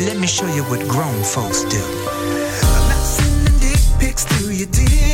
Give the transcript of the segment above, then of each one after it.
Let me show you what grown folks do. I'm not sending dick pics to dear.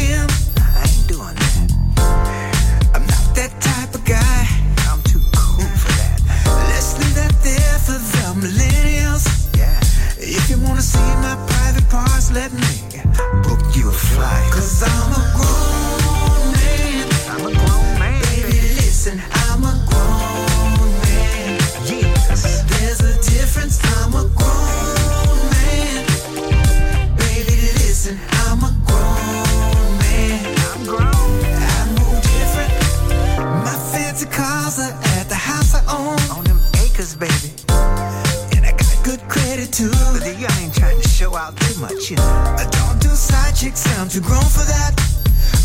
attention. I don't do side chicks, I'm too grown for that.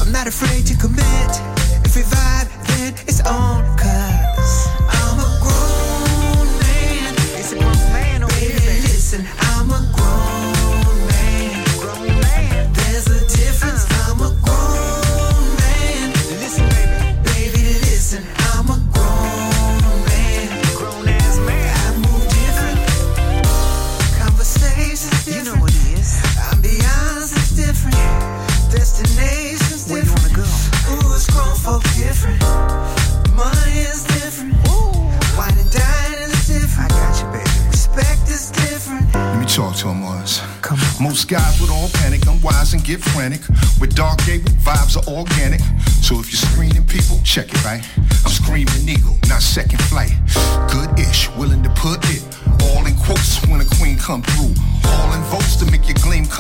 I'm not afraid to commit.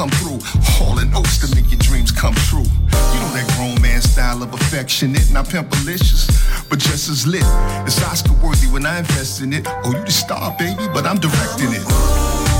come through, hauling oats to make your dreams come true. You know that grown man style of affectionate, not pimpalicious, but just as lit. It's Oscar worthy when I invest in it. Oh, you the star, baby, but I'm directing it.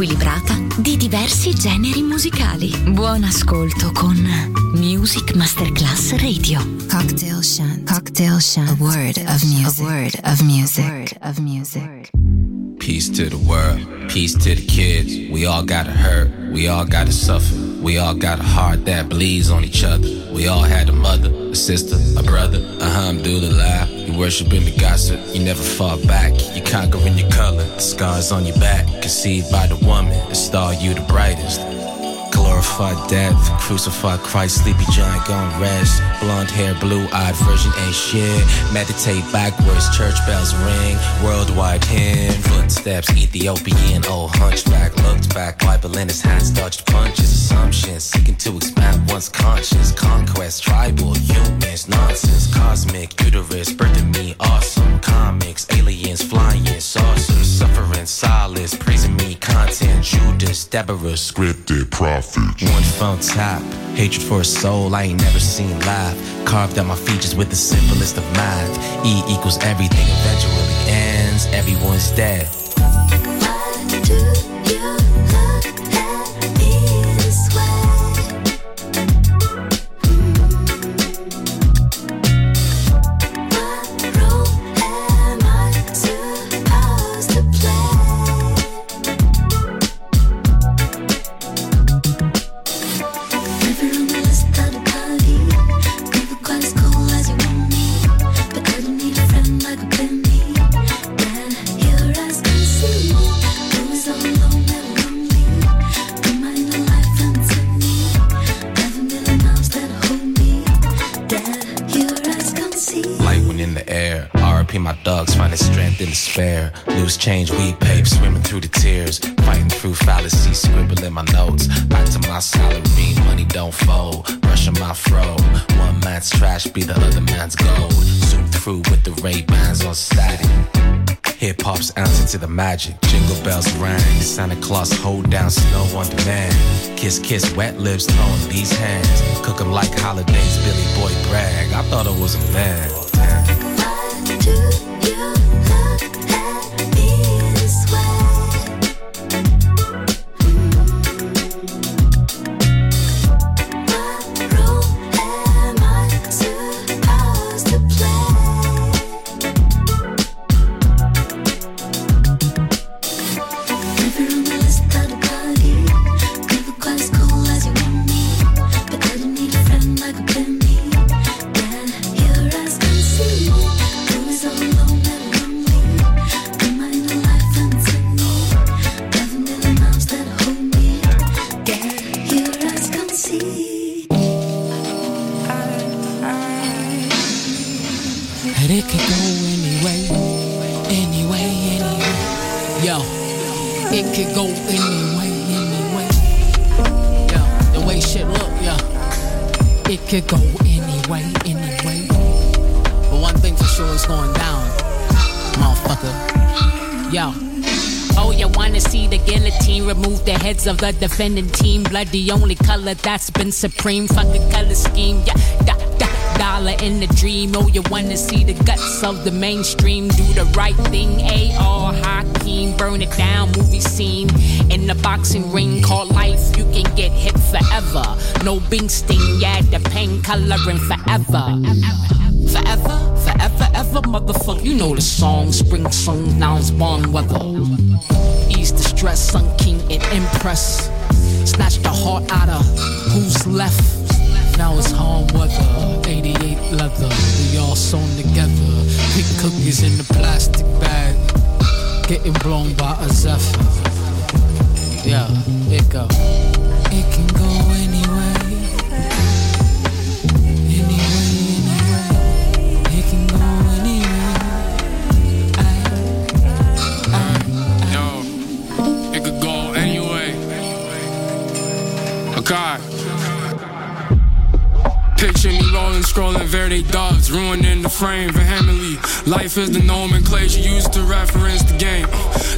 Equilibrata di diversi generi musicali. Buon ascolto con Music Masterclass Radio. Cocktail Chant. Cocktail Chant. A word of music. A word of music. A word of music. Peace to the world, peace to the kids. We all gotta hurt, we all gotta suffer. We all got a heart that bleeds on each other. We all had a mother, a sister, a brother. Uh-huh, Alhamdulillah, you worshiping the gossip. You never fall back, you conquering your color. The scars on your back, conceived by the woman. The star you the brightest. Glorified death, crucified Christ, sleepy giant gone rest. Blonde hair, blue eyed virgin ain't shit. Meditate backwards, church bells ring. Worldwide hymn, footsteps, Ethiopian, old hunchback. Looked back, Bible in his hands, dodged punches. Assumptions, seeking to expand one's conscience. Conquest, tribal, humans, nonsense. Cosmic, uterus, birthing me, awesome. Comics, aliens, flying, saucers. Suffering, solace, praising me, content. Judas, Deborah, scripted, prophet. One phone tap, hatred for a soul I ain't never seen live. Carved out my features with the simplest of math. E equals everything eventually ends, everyone's dead. My dogs, finding strength in despair. Loose change, weed pape, swimming through the tears. Fighting through fallacy, scribbling my notes. Back to my salary, money don't fold. Brushing my fro. One man's trash be the other man's gold. Zoom through with the Ray Bans on static. Hip hop's answer to the magic. Jingle bells rang. Santa Claus hold down snow on demand. Kiss, kiss, wet lips, throwing these hands. Cook 'em like holidays, Billy Boy brag. I thought I was a man. The defending team? Blood, the only color that's been supreme. Fuck the color scheme, yeah. Da, da, dollar in the dream. Oh, you wanna see the guts of the mainstream? Do the right thing, A.R. Hakeem. Burn it down, movie scene. In the boxing ring called life, you can get hit forever. No Bing sting, yeah, the pain coloring forever. Forever, forever, ever, motherfucker. You know the song, spring song, nouns, born weather. Stress, sun king and impress. Snatch the heart out of who's left. Now it's home weather, 88 leather. We all sewn together. Pick cookies in the plastic bag. Getting blown by a zephyr. Yeah, it go. It can go anyway. Okay. Picture me rolling, scrolling Verde doves, ruining the frame vehemently. Life is the nomenclature used to reference the game.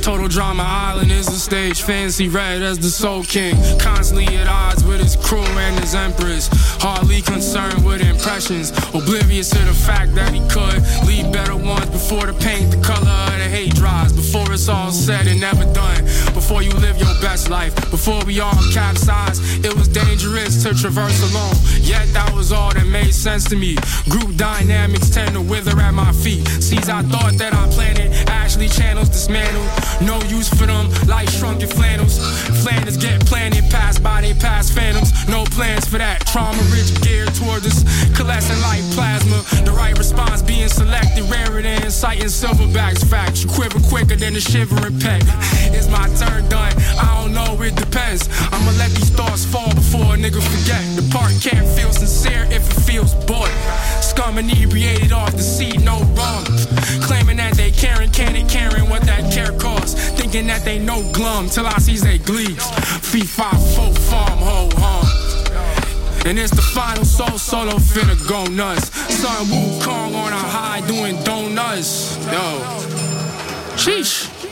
Total drama island is the stage, fancy red as the soul king. Constantly at odds with his crew and his empress. Hardly concerned with impressions, oblivious to the fact that he could leave better ones before the paint, the color of the hate dries. Before it's all said and never done. Before you live your best life. Before we all capsize, it was dangerous to traverse alone. Yet that was all that made sense to me. Group dynamics tend to wither at my feet. Seeds I thought that I planted, actually channels dismantled. No use for them, like shrunken flannels. Flanders get planted, passed by they past phantoms. No plans for that. Trauma rich geared towards us. Coalescing like plasma. The right response being selected, rarer than inciting silverbacks. Facts, you quiver quicker than a shivering peg. Is my turn done? I don't know, it depends. I'ma let these thoughts fall before a nigga forget. The part can't feel sincere if it feels bored. Scum inebriated off the seat, no wrong. Claiming that they caring, can it caring what that care costs. Thinking that they know glum till I sees they glees. Fee five four farm ho hum. And it's the final soul solo finna go nuts. Son Wu Kong on a high doing donuts. Yo. Sheesh.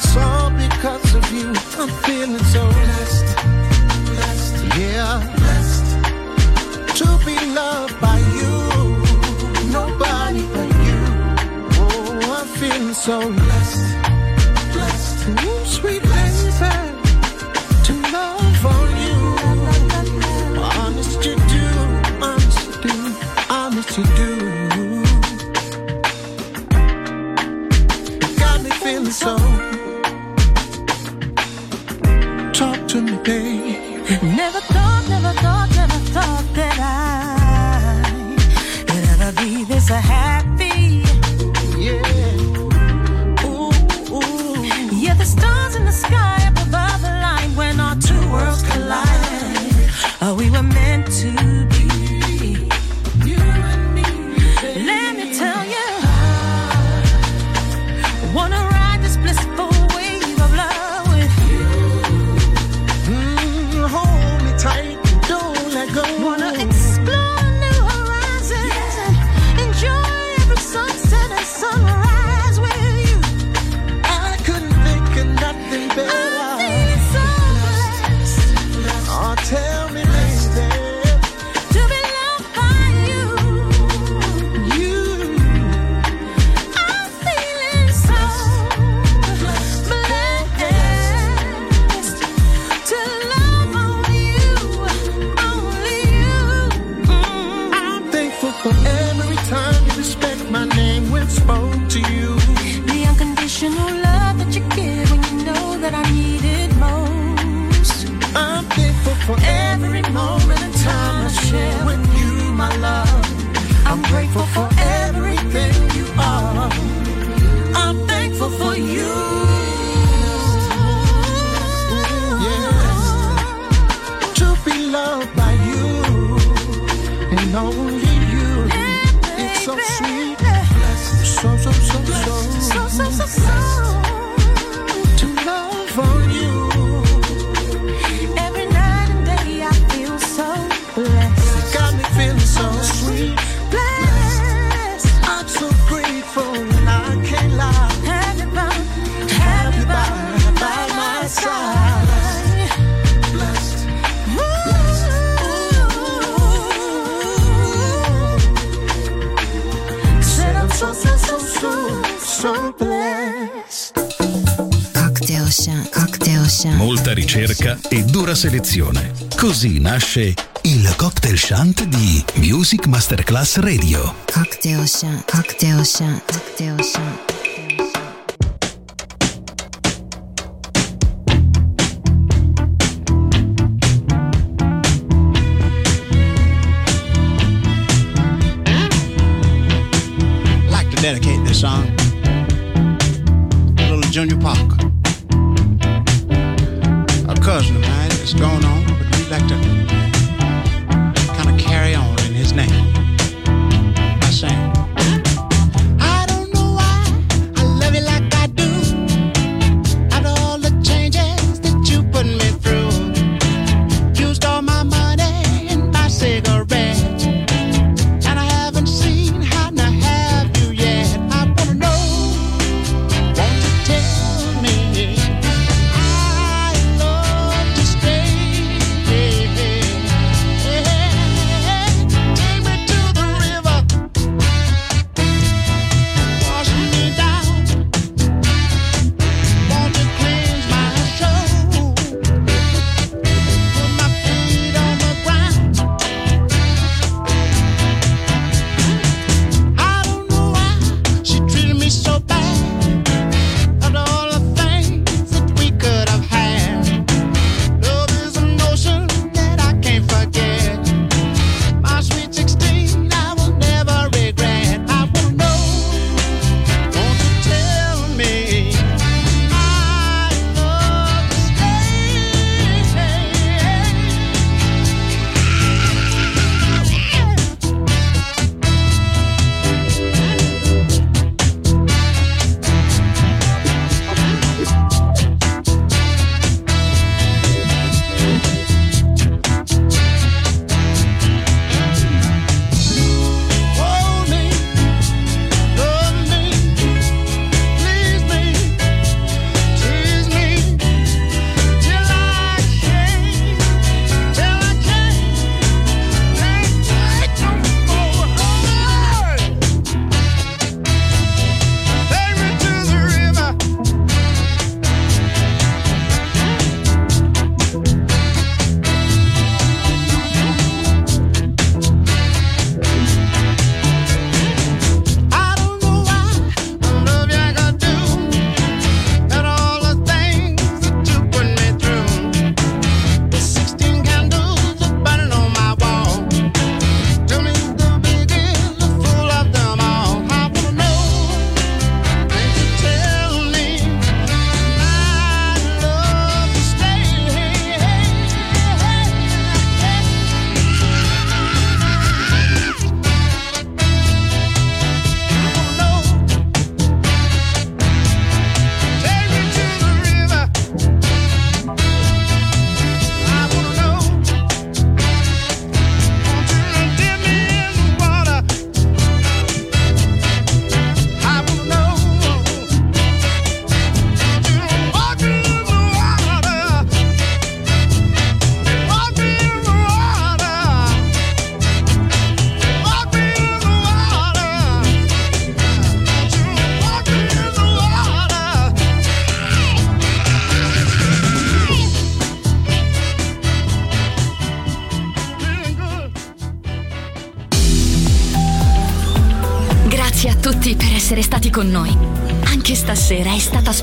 It's all because of you. I'm feeling so blessed. blessed. Yeah. Blessed. To be loved by you. Nobody but you. Oh, I'm feeling so Every time you respect my name when spoke to you. The unconditional love that you give when you know that I need it most. I'm thankful for every moment and time I share with you, my love. I'm grateful for everything you are. I'm thankful for you. To be loved by you. And no 双手。ricerca e dura selezione. Così nasce il cocktail shunt di Music Masterclass Radio. Cocktail shant, cocktail shant, cocktail shant. dedicate this song to little Junior Parker.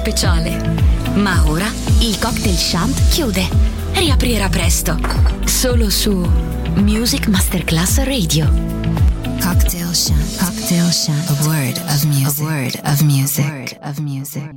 Speciale. Ma ora il cocktail shant chiude. Riaprirà presto. Solo su Music Masterclass Radio. Cocktail Shant. Cocktail Shant. A word of music. A word of music. A word of music.